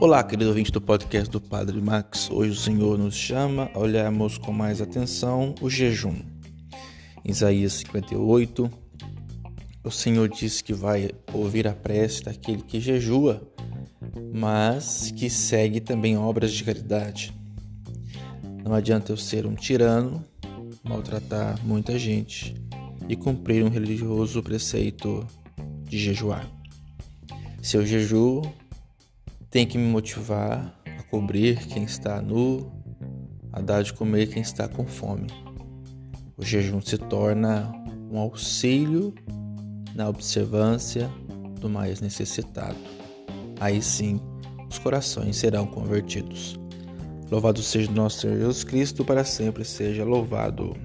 Olá, querido ouvinte do podcast do Padre Max. Hoje o Senhor nos chama a olharmos com mais atenção o jejum. Em Isaías 58, o Senhor disse que vai ouvir a prece daquele que jejua, mas que segue também obras de caridade. Não adianta eu ser um tirano, maltratar muita gente e cumprir um religioso preceito de jejuar. Se eu jejuo, tem que me motivar a cobrir quem está nu, a dar de comer quem está com fome. O jejum se torna um auxílio na observância do mais necessitado. Aí sim, os corações serão convertidos. Louvado seja nosso Senhor Jesus Cristo, para sempre seja louvado.